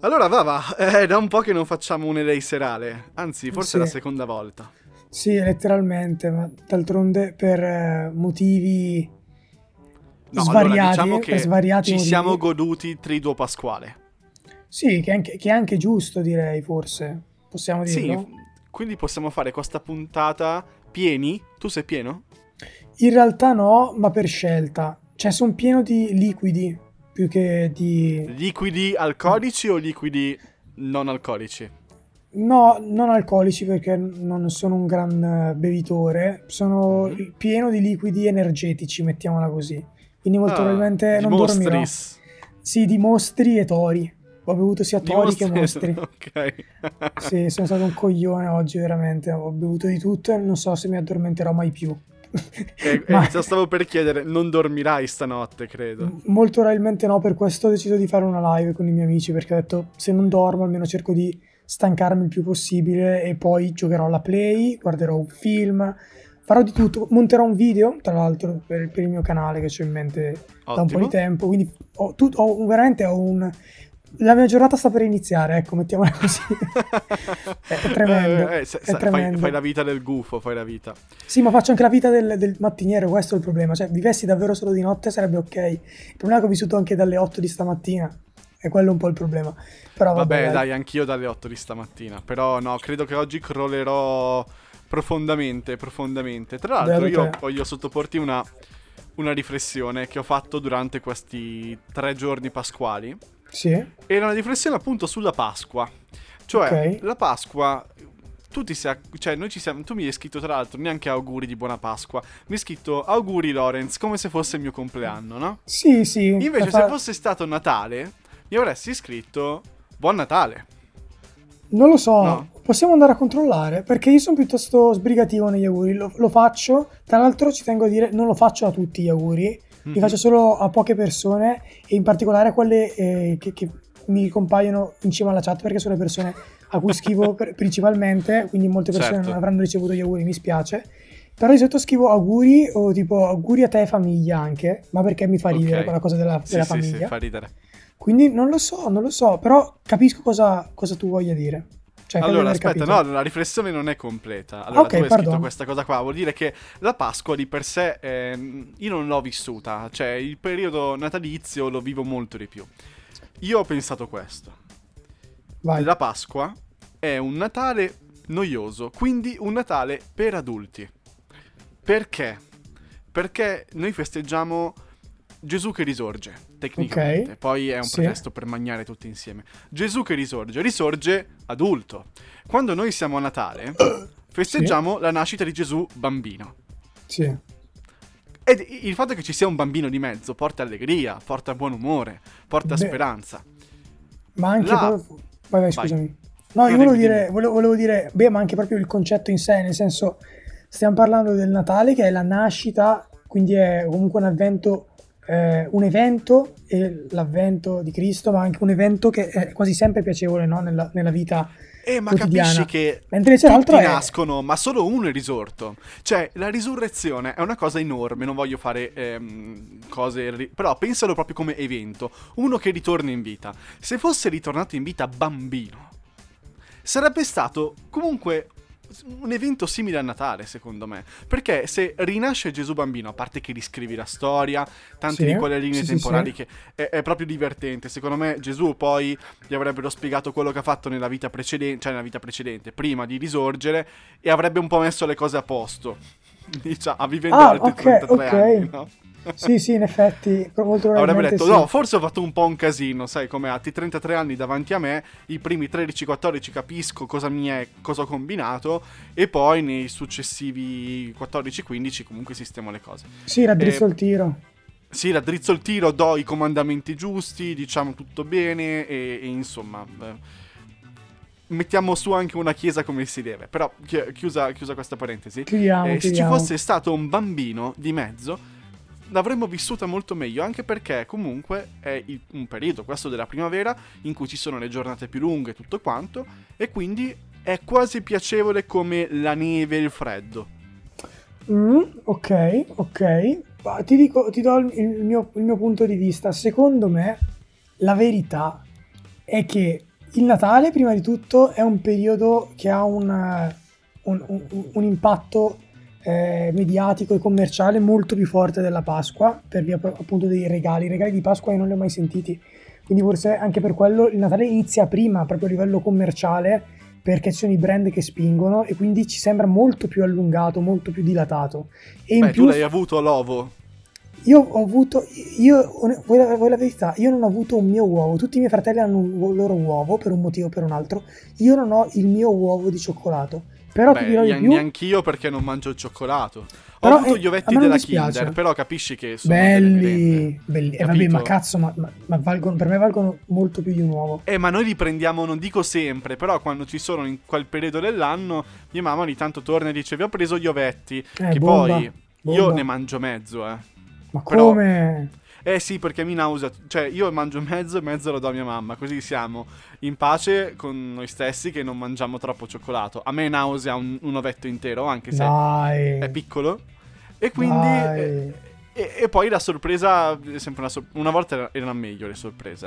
Allora, Vava, è da un po' che non facciamo un LA serale, anzi, forse Sì. è la seconda volta. Sì, letteralmente, ma d'altronde per eh, motivi No, svariati, allora, diciamo per che svariati ci motivi. siamo goduti Triduo Pasquale. Sì, che è, anche, che è anche giusto, direi, forse. Possiamo dirlo? Sì, quindi possiamo fare questa puntata pieni. Tu sei pieno? In realtà no, ma per scelta. Cioè, sono pieno di liquidi più che di... Liquidi alcolici o liquidi non alcolici? No, non alcolici perché non sono un gran bevitore. Sono Mhm. pieno di liquidi energetici, mettiamola così. Quindi molto Ah, probabilmente non dimostri. dormirò. Sì, di mostri e tori. Ho bevuto sia tori che Dimostri- mostri. ok. Sì, sono stato un coglione oggi, veramente. Ho bevuto di tutto e non so se mi addormenterò mai più. E, e Ma lo stavo per chiedere, non dormirai stanotte, credo. molto probabilmente no, per questo ho deciso di fare una live con i miei amici perché ho detto se non dormo almeno cerco di stancarmi il più possibile e poi giocherò alla play, guarderò un film, farò di tutto, monterò un video tra l'altro per, per il mio canale che ho in mente da un po' Ottimo. di tempo, quindi ho, tu- ho- veramente ho un... La mia giornata sta per iniziare, ecco, mettiamola così. È tremendo, Eh, eh, se- è sai, fai, tremendo. fai la vita del gufo, fai la vita. Sì, ma faccio anche la vita del, del mattiniero, questo è il problema. Cioè, vivessi davvero solo di notte sarebbe ok. Il problema è che ho vissuto anche dalle 8 di stamattina. E quello è un po' il problema. Però vabbè, Vabbè, dai. anch'io dalle 8 di stamattina. Però no, credo che oggi crollerò profondamente, profondamente. Tra l'altro, Beato io voglio sottoporti una, una riflessione che ho fatto durante questi tre giorni pasquali. Sì, Era una riflessione appunto sulla Pasqua. Cioè, Ok. la Pasqua. Tu, ti sei, cioè, noi ci siamo, tu mi hai scritto tra l'altro neanche auguri di buona Pasqua. Mi hai scritto auguri Lorenz come se fosse il mio compleanno, no? sì, sì. Invece, fa- se fosse stato Natale, mi avresti scritto Buon Natale. Non lo so, No. possiamo andare a controllare. Perché io sono piuttosto sbrigativo negli auguri. Lo, lo faccio. Tra l'altro, ci tengo a dire, non lo faccio a tutti gli auguri. Li Mhm. faccio solo a poche persone. E in particolare a quelle eh, che, che mi compaiono in cima alla chat. Perché sono le persone a cui scrivo principalmente. Quindi molte persone Certo. non avranno ricevuto gli auguri, mi spiace. Però di solito scrivo auguri o tipo auguri a te e famiglia anche. Ma perché mi fa ridere Ok. quella cosa della, Sì, della sì, sì, famiglia. fa ridere. Quindi non lo so, non lo so. Però capisco cosa, cosa tu voglia dire. Cioè, Allora, aspetta, capito. no, la riflessione non è completa. Allora, Ok, tu hai scritto questa cosa qua, vuol dire che la Pasqua di per sé ehm, io non l'ho vissuta, cioè il periodo natalizio lo vivo molto di più. Io ho pensato questo. Vai. La Pasqua è un Natale noioso, quindi un Natale per adulti. Perché? Perché noi festeggiamo Gesù che risorge, tecnicamente. Ok. Poi è un Sì. pretesto per mangiare tutti insieme. Gesù che risorge, risorge adulto. Quando noi siamo a Natale, festeggiamo la nascita di Gesù bambino. Sì. Ed il fatto che ci sia un bambino di mezzo porta allegria, porta buon umore, porta Beh, speranza. Ma anche Là- proprio- Vai, vai, Vai. scusami. No, No, io volevo dire, volevo, volevo dire, beh, ma anche proprio il concetto in sé, nel senso, stiamo parlando del Natale che è la nascita, quindi è comunque un avvento, eh, un evento, e l'avvento di Cristo, ma anche un evento che è quasi sempre piacevole no? nella, nella vita Eh, ma quotidiana. capisci che Mentre invece tutti è... nascono, ma solo uno è risorto. Cioè, la risurrezione è una cosa enorme, non voglio fare ehm, cose... ri- Però pensalo proprio come evento. Uno che ritorna in vita. Se fosse ritornato in vita bambino, sarebbe stato comunque un evento simile a Natale, secondo me. Perché se rinasce Gesù bambino, a parte che riscrivi la storia, tante Sì, di quelle linee sì, temporali sì. che è, è proprio divertente. Secondo me Gesù poi gli avrebbero spiegato quello che ha fatto nella vita precedente, cioè nella vita precedente, prima di risorgere, e avrebbe un po' messo le cose a posto. Diciamo, vivendo Ah, altri ok, 33 ok. anni, no? Sì, sì, in effetti, Avrebbe detto, sì. no, forse ho fatto un po' un casino, sai, come a 33 anni davanti a me, i primi 13-14 capisco cosa mi è, cosa ho combinato, e poi nei successivi 14-15 comunque sistemo le cose. Sì, raddrizzo eh, il tiro. Sì, raddrizzo il tiro, do i comandamenti giusti, diciamo tutto bene, e, e insomma... eh, Mettiamo su anche una chiesa come si deve, però chi- chiusa, chiusa questa parentesi. Chiudiamo, Eh, se ci chiudiamo. fosse stato un bambino di mezzo, l'avremmo vissuta molto meglio, anche perché comunque è il- un periodo, questo della primavera, in cui ci sono le giornate più lunghe e tutto quanto, e quindi è quasi piacevole come la neve e il freddo. Mm, ok, ok. Ti dico, ti do il il mio, il mio punto di vista. Secondo me, la verità è che il Natale, prima di tutto, è un periodo che ha un, un, un, un impatto eh, mediatico e commerciale molto più forte della Pasqua, per via appunto dei regali. I regali di Pasqua io non li ho mai sentiti, quindi forse anche per quello il Natale inizia prima, proprio a livello commerciale, perché ci sono i brand che spingono e quindi ci sembra molto più allungato, molto più dilatato. E in Beh, più tu l'hai avuto l'ovo. io ho avuto, io, vuoi la, vuoi la verità, io non ho avuto un mio uovo, tutti i miei fratelli hanno un loro uovo per un motivo o per un altro, io non ho il mio uovo di cioccolato. Però ti Beh, dirò di più, neanch'io perché non mangio il cioccolato. Ho Però, avuto eh, gli ovetti della. Kinder, però capisci che sono belli, belli. Eh, vabbè, ma cazzo, ma, ma- ma valgono, per me valgono molto più di un uovo. Eh, ma noi li prendiamo, non dico sempre, però quando ci sono in quel periodo dell'anno, mia mamma ogni tanto torna e dice: Vi ho preso gli ovetti. Eh, che bomba, poi io bomba. ne mangio mezzo, eh. Ma però- come? Eh sì, perché mi nausea. Cioè, io mangio mezzo e mezzo lo do a mia mamma. Così siamo in pace con noi stessi che non mangiamo troppo cioccolato. A me nausea un, un ovetto intero, anche se Dai. è piccolo. E quindi. Eh, E, e poi la sorpresa è sempre una sorpresa. Una volta era- erano meglio le sorprese,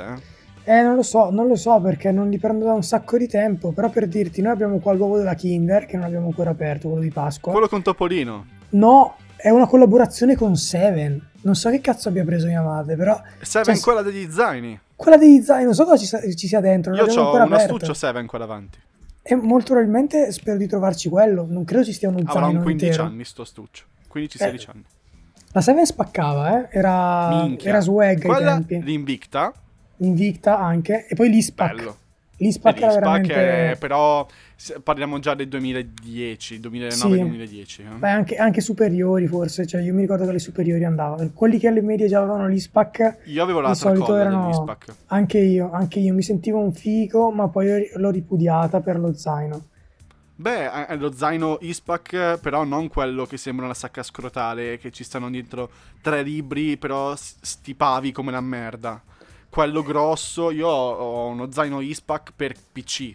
eh. Eh, non lo so, non lo so perché non li prendo da un sacco di tempo. Però per dirti, noi abbiamo qua l'uovo della Kinder che non abbiamo ancora aperto, quello di Pasqua. Quello con Topolino. No, è una collaborazione con Seven. Non so che cazzo abbia preso mia madre, però Seven Cioè, quella degli zaini. quella degli zaini, non so cosa ci, ci sia dentro. Io ho un aperto. astuccio Seven qua davanti. E molto probabilmente spero di trovarci quello. Non credo ci stia Avrà zaino un 15 intero. anni sto astuccio. 15-16 Eh, anni. La Seven spaccava, eh? Era, Minchia. era swag ai Quella, tempi. l'Invicta, Invicta anche. E poi l'Ispac. bello. L'Ispac era L'ISPA veramente... è- però se- parliamo già del 2010, 2009-2010. eh. Beh, anche, anche superiori forse. Cioè, io mi ricordo che alle superiori andavano. Quelli che alle medie già avevano l'Ispac... Io avevo la solito erano- dell'ISPAC. Anche io, anche io. Mi sentivo un figo, ma poi l'ho ripudiata per lo zaino. Beh, lo zaino ISPAC, però non quello che sembra una sacca scrotale, che ci stanno dietro tre libri, però stipavi come la merda. Quello grosso, io ho ho uno zaino ISPAC per PC.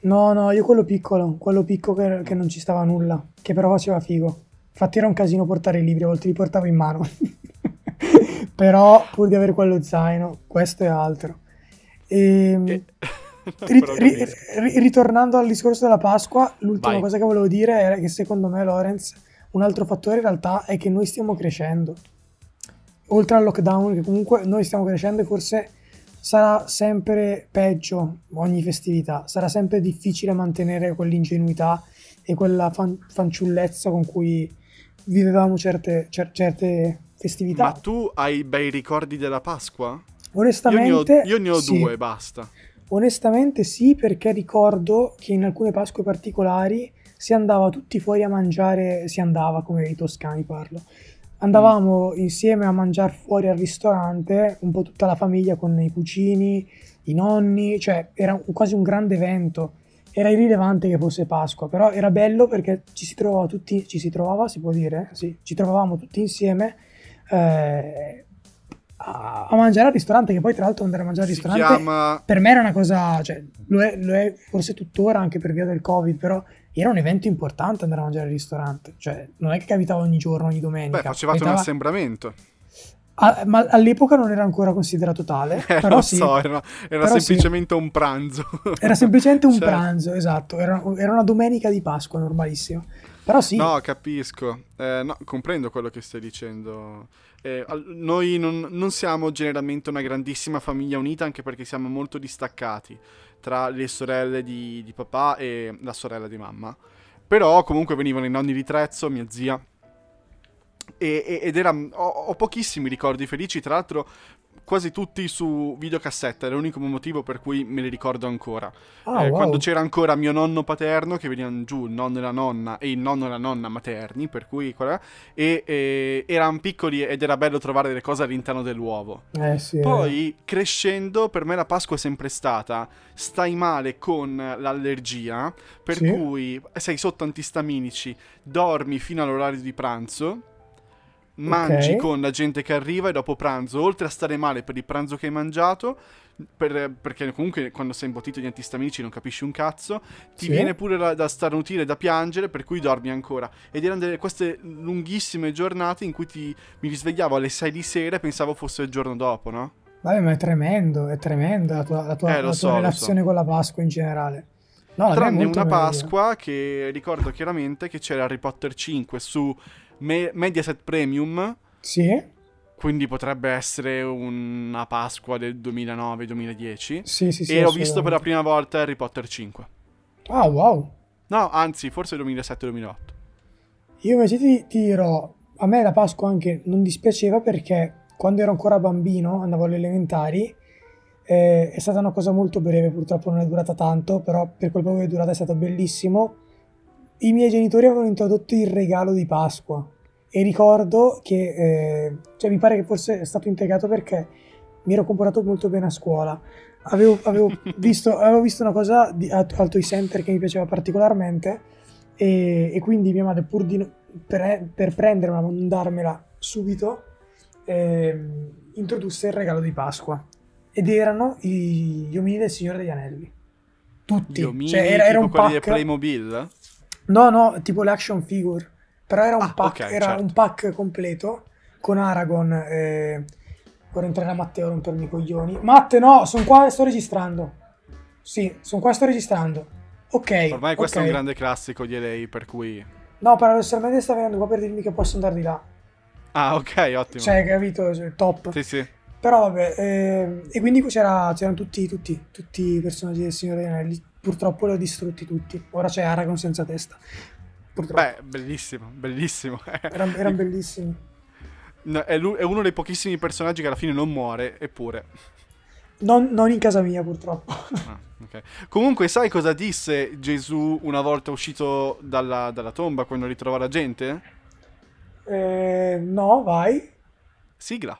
No, no, io quello piccolo, quello piccolo che, che non ci stava nulla, che però faceva figo. Infatti era un casino portare i libri, a volte li portavo in mano. però pur di avere quello zaino, questo e altro. Ehm, E- ri- Però ri- capisco. ri- ritornando al discorso della Pasqua, l'ultima Vai. cosa che volevo dire era che secondo me, Lorenz, un altro fattore in realtà è che noi stiamo crescendo. Oltre al lockdown, che comunque noi stiamo crescendo e forse sarà sempre peggio ogni festività, sarà sempre difficile mantenere quell'ingenuità e quella fan- fanciullezza con cui vivevamo certe, cer- certe festività. Ma tu hai bei ricordi della Pasqua? Io ne ho, Onestamente, io ne ho sì. due, basta. Onestamente sì, perché ricordo che in alcune Pasque particolari si andava tutti fuori a mangiare, si andava come i toscani parlo, andavamo insieme a mangiare fuori al ristorante, un po' tutta la famiglia con i cugini, i nonni, cioè era un- quasi un grande evento. Era irrilevante che fosse Pasqua, però era bello perché ci si trovava tutti, ci si trovava, si può dire, sì, ci trovavamo tutti insieme eh, a, a mangiare al ristorante, che poi tra l'altro andare a mangiare al Si ristorante chiama... per me era una cosa, cioè, lo è, lo è forse tuttora anche per via del Covid, però era un evento importante andare a mangiare al ristorante. Cioè, non è che capitava ogni giorno, ogni domenica. Beh, facevate un Capitava- assembramento. Ah, ma all'epoca non era ancora considerato tale, Eh, però sì. so, era, era Però sì. semplicemente un pranzo. Era semplicemente un Cioè, pranzo, esatto. Era, era una domenica di Pasqua, normalissimo. Però sì, No, capisco. Eh, no, comprendo quello che stai dicendo. Eh, noi non, non siamo generalmente una grandissima famiglia unita, anche perché siamo molto distaccati tra le sorelle di, di papà e la sorella di mamma. Però comunque venivano i nonni di Trezzo, mia zia. E- ed era, ho, ho pochissimi ricordi felici, tra l'altro quasi tutti su videocassetta, è l'unico motivo per cui me li ricordo ancora. Ah, Eh, wow. Quando c'era ancora mio nonno paterno che venivano giù, il nonno e la nonna e il nonno e la nonna materni, per cui quella- e, e erano piccoli ed era bello trovare delle cose all'interno dell'uovo. Eh sì, eh. Poi crescendo, per me la Pasqua è sempre stata stai male con l'allergia, per Sì. cui sei sotto antistaminici, dormi fino all'orario di pranzo. Mangi Ok. con la gente che arriva e dopo pranzo, oltre a stare male per il pranzo che hai mangiato, per- perché comunque quando sei imbottito di antistaminici non capisci un cazzo, ti Sì. viene pure da, da starnutire, da piangere, per cui dormi ancora. Ed erano delle, queste lunghissime giornate in cui ti, mi risvegliavo alle 6 di sera e pensavo fosse il giorno dopo, no? Vabbè, ma è tremendo, è tremenda la tua, la tua, Eh, la tua so, lo relazione so. con la Pasqua in generale. No, Tranne una meglio. Pasqua che ricordo chiaramente che c'era Harry Potter 5 su Me- Mediaset Premium, Sì, quindi potrebbe essere una Pasqua del 2009-2010. sì, sì, sì. e ho visto per la prima volta Harry Potter 5. Ah, wow. No, anzi, forse 2007-2008. Io invece ti, ti dirò, a me la Pasqua anche non dispiaceva perché quando ero ancora bambino, andavo alle elementari, eh, è stata una cosa molto breve, purtroppo non è durata tanto, però per quel poco che è durata è stato bellissimo. I miei genitori avevano introdotto il regalo di Pasqua e ricordo che, eh, cioè mi pare che fosse stato integrato perché mi ero comportato molto bene a scuola. Avevo, avevo visto, avevo visto una cosa di, al al Toy Center che mi piaceva particolarmente e, e quindi mia madre pur di per, per prendermela ma non darmela subito ehm, introdusse il regalo di Pasqua ed erano i- gli omini del Signore degli Anelli tutti Gli omini, cioè era, era un pack Playmobil? No no tipo l'action figure però era un Ah, pack ok, era certo. un pack completo con Aragorn eh, ora entrerà Matteo a rompermi i coglioni Matte no sono qua e sto registrando sì sono qua e sto registrando ok Ormai questo è un grande classico di lei, per cui... no paradossalmente sta venendo qua per dirmi che posso andare di là Ah, ok, ottimo. Cioè, capito? Cioè, top. Sì, sì. Però vabbè, ehm, e quindi c'era- c'erano tutti, tutti, tutti i personaggi del Signore degli Anelli. Purtroppo li ho distrutti tutti. Ora c'è Aragorn senza testa. Purtroppo. Beh, bellissimo, bellissimo. Erano erano bellissimi. No, è, è uno dei pochissimi personaggi che alla fine non muore, eppure. Non, non in casa mia, purtroppo. Ah, ok. Comunque, sai cosa disse Gesù una volta uscito dalla, dalla tomba quando ritrova la gente? Eh, no, vai. Sigla.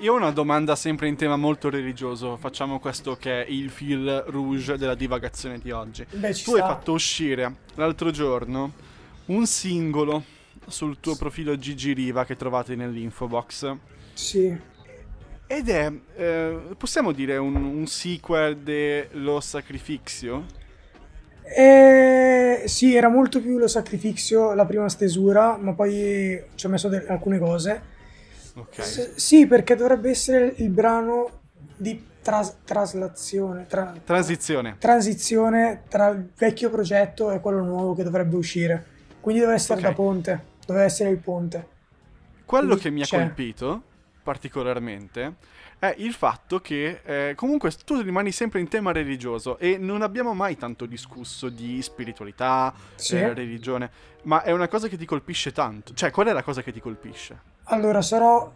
Io ho una domanda sempre in tema molto religioso. Facciamo questo che è il fil rouge della divagazione di oggi. Beh, Tu hai sta. fatto uscire l'altro giorno un singolo sul tuo profilo Gigi Riva che trovate nell'info box. Sì. Ed è, eh, possiamo dire, un, un sequel de Lo Sacrificio? Eh, sì, era molto più lo sacrificio la prima stesura, ma poi ci ho messo de- alcune cose. Ok. S- sì, perché dovrebbe essere il brano di tras- traslazione, tra- Transizione. transizione tra il vecchio progetto e quello nuovo che dovrebbe uscire. Quindi deve essere Ok. da ponte, deve essere il ponte. Quello Quindi che mi ha c'è. colpito particolarmente è il fatto che eh, comunque tu rimani sempre in tema religioso e non abbiamo mai tanto discusso di spiritualità, Sì. eh, religione, ma è una cosa che ti colpisce tanto. Cioè, qual è la cosa che ti colpisce? Allora, sarò,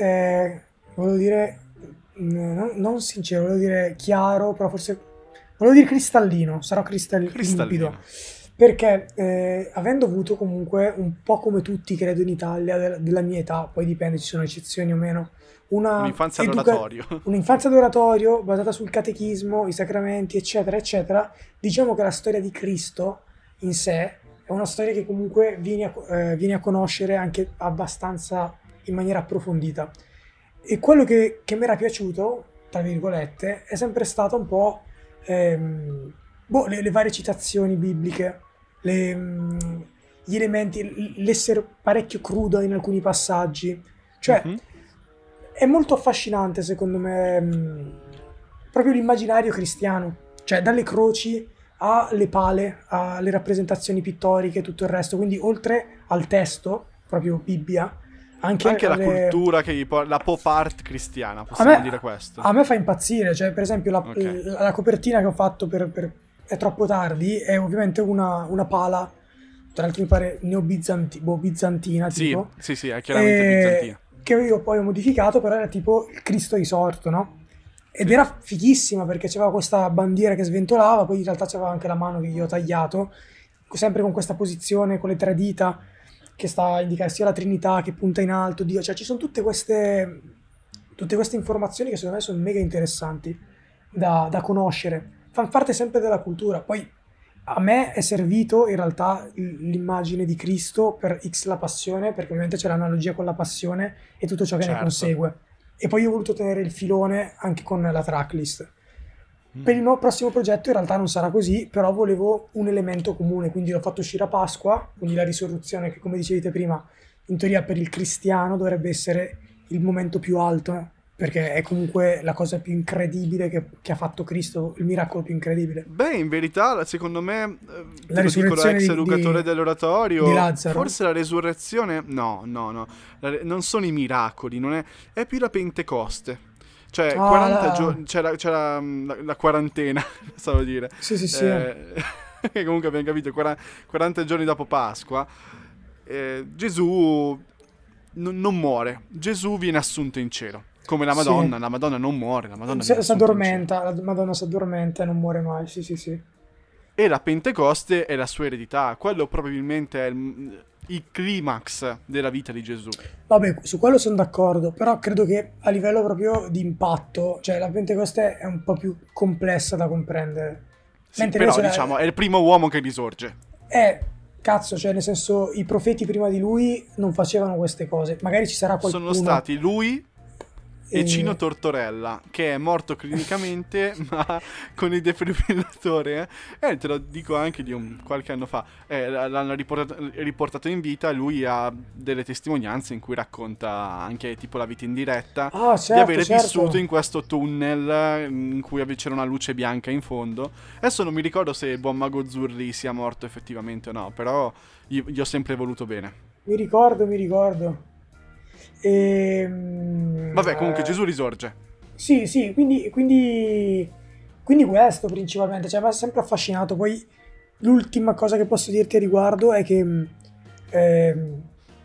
eh, volevo dire, non, non sincero, volevo dire chiaro, però forse, volevo dire cristallino, sarò cristalli- Cristallino. limpido. Perché eh, avendo avuto comunque un po' come tutti, credo in Italia, del- della mia età, poi dipende, ci sono eccezioni o meno, una Un'infanzia educa- all'oratorio. Un'infanzia d'oratorio basata sul catechismo, i sacramenti, eccetera, eccetera. Diciamo che la storia di Cristo in sé è una storia che comunque vieni a, eh, vieni a conoscere anche abbastanza in maniera approfondita. E quello che, che mi era piaciuto, tra virgolette, è sempre stato un po' ehm, boh, le, le varie citazioni bibliche, le, mm, gli elementi, l'essere parecchio crudo in alcuni passaggi. Cioè, Mhm. è molto affascinante secondo me mh, proprio l'immaginario cristiano, cioè dalle croci alle pale, alle rappresentazioni pittoriche e tutto il resto, quindi oltre al testo, proprio Bibbia, anche, Anche la alle- cultura che gli por- la pop art cristiana, possiamo me- dire questo. A me fa impazzire, cioè per esempio la, Ok. la- la copertina che ho fatto per, per È troppo tardi è ovviamente una, una pala, tra l'altro mi pare neobizanti- boh, bizantina Sì, tipo. sì, sì, è chiaramente Eh, bizantina. Che io poi ho modificato, però era tipo il Cristo risorto, no? Ed era fighissima perché c'aveva questa bandiera che sventolava, poi in realtà c'aveva anche la mano che io ho tagliato, sempre con questa posizione, con le tre dita, che sta a indicare sia la Trinità che punta in alto, Dio. Cioè ci sono tutte queste, tutte queste informazioni che secondo me sono mega interessanti da, da conoscere. Fanno parte sempre della cultura. Poi a me è servito in realtà l'immagine di Cristo per X la passione, perché ovviamente c'è l'analogia con la passione e tutto ciò che certo. ne consegue. E poi ho voluto tenere il filone anche con la tracklist. Mm. Per il nuovo prossimo progetto in realtà non sarà così, però volevo un elemento comune, quindi l'ho fatto uscire a Pasqua, quindi la risurrezione che come dicevate prima, in teoria per il cristiano dovrebbe essere il momento più alto perché è comunque la cosa più incredibile che, che, ha fatto Cristo, il miracolo più incredibile. Beh, in verità, secondo me, eh, la risurrezione ex educatore di, dell'oratorio, di forse la resurrezione, no, no, no, non sono i miracoli, è, è, più la Pentecoste. Cioè, ah, 40 la... giorni, c'è, la, c'è la, la, quarantena, stavo a dire. Sì, sì, sì. Eh, che comunque abbiamo capito, 40, 40 giorni dopo Pasqua, eh, Gesù n- non muore, Gesù viene assunto in cielo. Come la Madonna, sì. la Madonna non muore, la Madonna si, addormenta, la Madonna si addormenta e non muore mai, sì sì sì. E la Pentecoste è la sua eredità, quello probabilmente è il, il climax della vita di Gesù. Vabbè, su quello sono d'accordo, però credo che a livello proprio di impatto, cioè la Pentecoste è un po' più complessa da comprendere. Sì, però diciamo, è il primo uomo che risorge. Eh, cazzo, cioè nel senso i profeti prima di lui non facevano queste cose. Magari ci sarà qualcuno... Sono stati lui, e Cino Tortorella, che è morto clinicamente, ma con il defibrillatore. Eh? eh, te lo dico anche di un, qualche anno fa. Eh, l'hanno riportato, riportato, in vita. Lui ha delle testimonianze in cui racconta anche tipo la vita in diretta ah, certo, di avere certo. vissuto in questo tunnel in cui c'era una luce bianca in fondo. Adesso non mi ricordo se il buon mago Zurli sia morto effettivamente o no, però gli, gli ho sempre voluto bene. Mi ricordo, mi ricordo. E, ehm, Vabbè, comunque Gesù risorge. Sì, sì, quindi, quindi, quindi questo principalmente, cioè mi ha sempre affascinato. Poi l'ultima cosa che posso dirti a riguardo è che eh,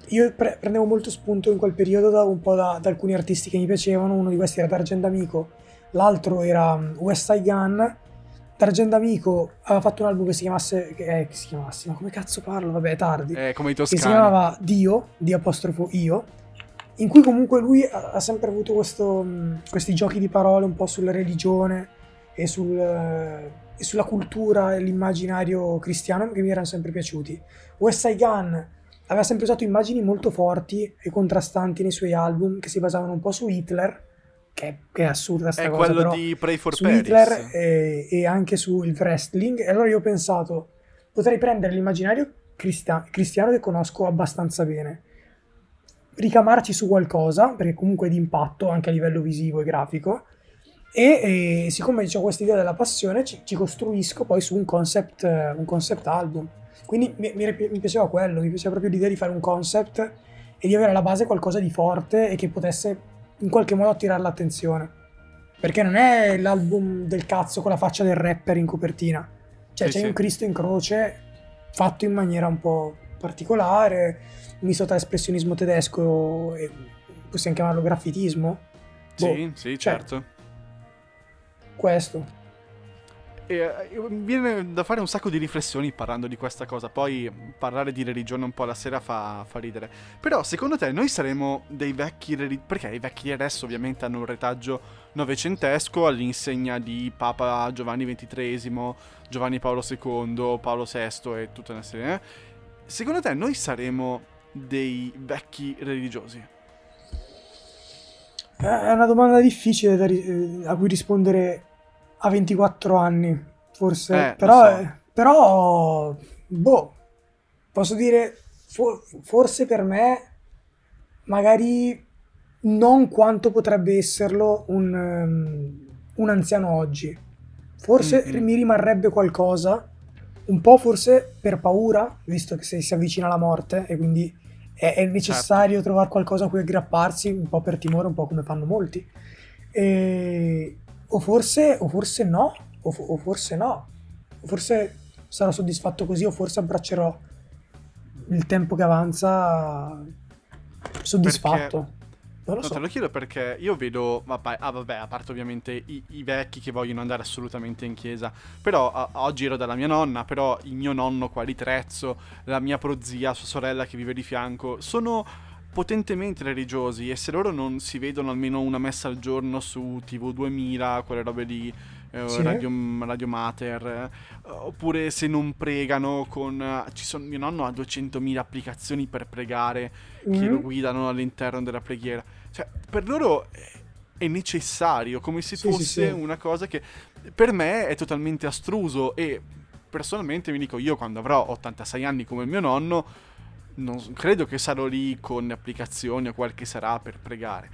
io pre- prendevo molto spunto in quel periodo da un po' da, da, alcuni artisti che mi piacevano, uno di questi era D'Argent Amico, l'altro era West Side Gun. D'Argent Amico aveva fatto un album che si chiamasse, che, eh, che si chiamasse, ma come cazzo parlo? Vabbè, è tardi. Eh, come i toscani. Che si chiamava Dio, di apostrofo Io in cui comunque lui ha, sempre avuto questo, questi giochi di parole un po' sulla religione e, sul, e sulla cultura e l'immaginario cristiano che mi erano sempre piaciuti. West Side Gun aveva sempre usato immagini molto forti e contrastanti nei suoi album che si basavano un po' su Hitler, che, che è assurda sta è cosa. È quello di Pray for su Paris. Hitler e, e, anche sul wrestling. E allora io ho pensato, potrei prendere l'immaginario cristiano, cristiano che conosco abbastanza bene ricamarci su qualcosa, perché comunque è di impatto anche a livello visivo e grafico, e, e siccome ho questa idea della passione ci, ci, costruisco poi su un concept, un concept album. Quindi mi, mi, mi, piaceva quello, mi piaceva proprio l'idea di fare un concept e di avere alla base qualcosa di forte e che potesse in qualche modo attirare l'attenzione. Perché non è l'album del cazzo con la faccia del rapper in copertina. Cioè sì, c'è sì. un Cristo in croce fatto in maniera un po' particolare, misto tra espressionismo tedesco e possiamo chiamarlo graffitismo. Sì, boh, sì, cioè, certo. Questo. E, eh, viene da fare un sacco di riflessioni parlando di questa cosa, poi parlare di religione un po' la sera fa, fa ridere. Però secondo te noi saremo dei vecchi religiosi? Perché i vecchi adesso ovviamente hanno un retaggio novecentesco all'insegna di Papa Giovanni XXIII, Giovanni Paolo II, Paolo VI e tutta una serie. Eh? Secondo te noi saremo dei vecchi religiosi? È una domanda difficile ri- a cui rispondere a 24 anni, forse. Eh, però, so. Eh, però, boh, posso dire, for- forse per me, magari non quanto potrebbe esserlo un, um, un anziano oggi. Forse mm-hmm. mi rimarrebbe qualcosa, un po' forse per paura, visto che si avvicina alla morte e quindi è, è necessario certo. trovare qualcosa a cui aggrapparsi, un po' per timore, un po' come fanno molti. E, o, forse, o forse no, o, o forse no, o forse sarò soddisfatto così, o forse abbraccerò il tempo che avanza soddisfatto. Perché non lo no, so. te lo chiedo perché io vedo, vabbè, ah, vabbè a parte ovviamente i, i, vecchi che vogliono andare assolutamente in chiesa, però a, oggi ero dalla mia nonna, però il mio nonno qua di Trezzo, la mia prozia, sua sorella che vive di fianco, sono potentemente religiosi e se loro non si vedono almeno una messa al giorno su TV 2000, quelle robe lì, eh, Sì. Radio, Radio Mater, eh, oppure se non pregano con... eh, ci sono, mio nonno ha 200.000 applicazioni per pregare che Mhm. lo guidano all'interno della preghiera. Cioè, per loro è- necessario, come se Sì, fosse sì. una cosa che per me è totalmente astruso e personalmente mi dico io quando avrò 86 anni come mio nonno non credo che sarò lì con applicazioni o quel che sarà per pregare.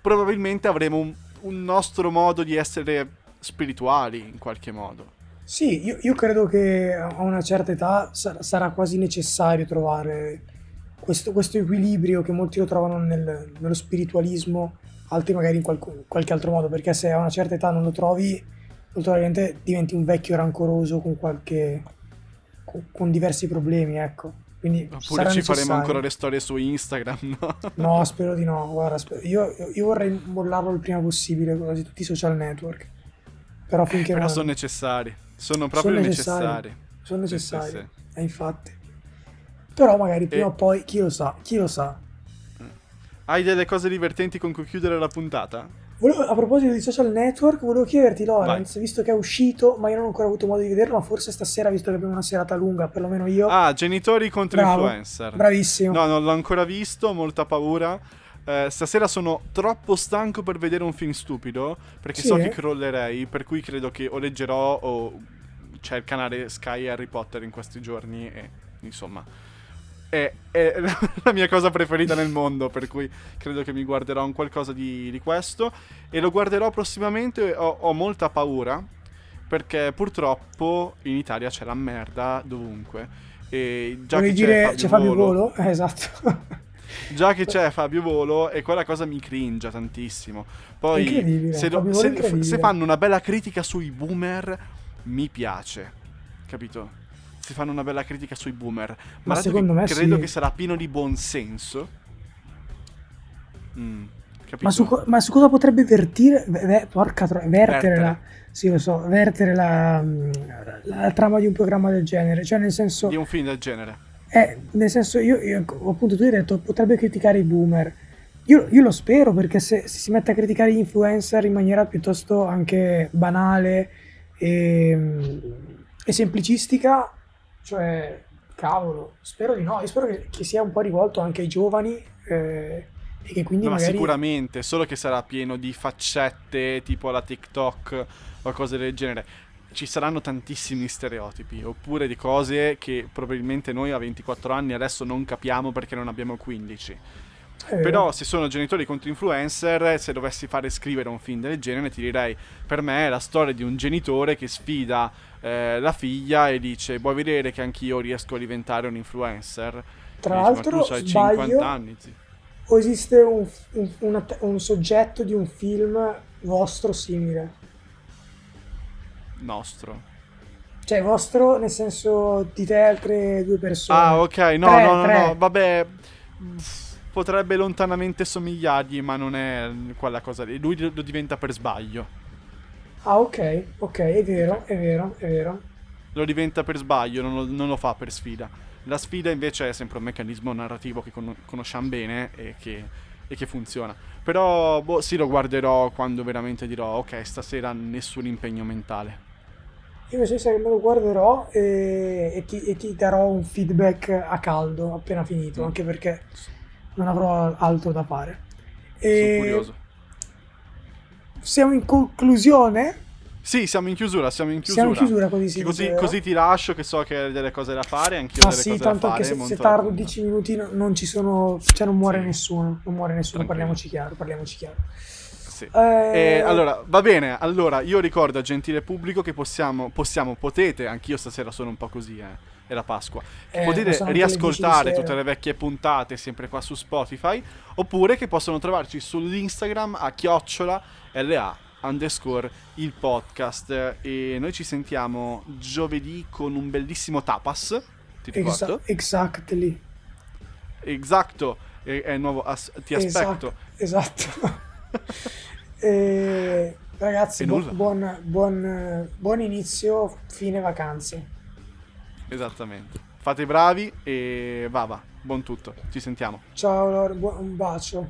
Probabilmente avremo un, un nostro modo di essere spirituali in qualche modo. Sì, io, io credo che a una certa età sar- sarà quasi necessario trovare questo, questo equilibrio che molti lo trovano nel- nello spiritualismo, altri magari in qualcu- qualche altro modo, perché se a una certa età non lo trovi, molto probabilmente diventi un vecchio rancoroso con qualche... con, con diversi problemi, ecco. Quindi Oppure ci necessario. faremo ancora le storie su Instagram, no? No, spero di no. Guarda, sper- io, io vorrei mollarlo il prima possibile, quasi tutti i social network. Però finché Però sono necessari. Sono proprio necessari. necessari. sono Sì, sì, necessari. sì. Eh, infatti. Però magari prima E- o poi, chi lo sa, chi lo sa. Hai delle cose divertenti con cui chiudere la puntata? Volevo- a proposito di social network, volevo chiederti, Lorenz, Vai. visto che è uscito, ma io non ho ancora avuto modo di vederlo, ma forse stasera, visto che abbiamo una serata lunga, perlomeno io. Ah, genitori contro Bravo, influencer. Bravissimo. No, non l'ho ancora visto, molta paura. Eh, stasera sono troppo stanco per vedere un film stupido, perché Sì? so che crollerei, per cui credo che o leggerò o c'è il canale Sky Harry Potter in questi giorni e insomma è, è la mia cosa preferita nel mondo, per cui credo che mi guarderò un qualcosa di, di questo e lo guarderò prossimamente, ho, ho molta paura perché purtroppo in Italia c'è la merda dovunque. E già Volevi che c'è dire Fabio c'è Fabio Volo- Volo? Eh, esatto. Già che c'è Fabio Volo e quella cosa mi cringia tantissimo. Poi se, lo- se- se fanno una bella critica sui boomer, mi piace. Capito? Se fanno una bella critica sui boomer. Ma, Ma secondo me credo sì. che sarà pieno di buonsenso. Mm, capito? Ma su, ma su cosa potrebbe vertire? ve- ve- porca tro- vertere Vertere. la. Sì, lo so, vertere la, mm, la, la trama di un programma del genere. Cioè, nel senso. Di un film del genere. Eh, nel senso, io, io- appunto, tu hai detto potrebbe criticare i boomer. Io, io lo spero perché se, se si mette a criticare gli influencer in maniera piuttosto anche banale e, e semplicistica, cioè, cavolo, spero di no. Io spero che, che sia un po' rivolto anche ai giovani eh, e che quindi No, ma magari. sicuramente, solo che sarà pieno di faccette tipo la TikTok o cose del genere. Ci saranno tantissimi stereotipi, oppure di cose che probabilmente noi a 24 anni adesso non capiamo perché non abbiamo 15. è vero. Però se sono genitori contro influencer, se dovessi fare scrivere un film del genere, ti direi, per me è la storia di un genitore che sfida eh, la figlia e dice, vuoi vedere che anch'io riesco a diventare un influencer? Tra l'altro, tu hai sbaglio, 50 anni, o esiste un, un- una- un soggetto di un film vostro simile? Nostro. Cioè, vostro nel senso di te altre due persone. Ah, ok, no, Tre, no, no, tre. no, vabbè. Potrebbe lontanamente somigliargli, ma non è quella cosa lì. Lui lo diventa per sbaglio. Ah, ok, ok, è vero, è vero, è vero. Lo diventa per sbaglio, non lo, non lo fa per sfida. La sfida invece è sempre un meccanismo narrativo che con- conosciamo bene e che, e che funziona. Però, boh, sì, lo guarderò quando veramente dirò, ok, stasera nessun impegno mentale. Io invece sai che me lo guarderò e, e ti, e ti darò un feedback a caldo appena finito, Mm. anche perché non avrò altro da fare. Sono E curioso. siamo in conclusione. Sì, siamo in chiusura, siamo in chiusura. Siamo in chiusura così si Così, così ti lascio che so che hai delle cose da fare, anch'io ho Ma delle sì, cose da tanto fare. anche se, monto se la tardo punta. 10 minuti no- non ci sono, cioè non muore Sì. nessuno, non muore nessuno, Tranquillo. parliamoci chiaro, parliamoci chiaro. Sì. Eh, E allora, va bene, allora io ricordo gentile pubblico che possiamo, possiamo potete, anch'io stasera sono un po' così, eh, è la Pasqua, che Eh, potete sono anche le 10 di riascoltare tutte le vecchie puntate sempre qua su Spotify, oppure che possono trovarci sull'Instagram a chiocciola LA underscore il podcast e noi ci sentiamo giovedì con un bellissimo tapas, ti exa- ricordo? exactly. Esatto, è, è nuovo, as- ti aspetto. Esatto. esatto. E, ragazzi, bu- buon, buon, buon inizio, fine vacanze. Esattamente. Fate i bravi e va va, buon tutto, ci sentiamo. Ciao, Lore, bu- un bacio.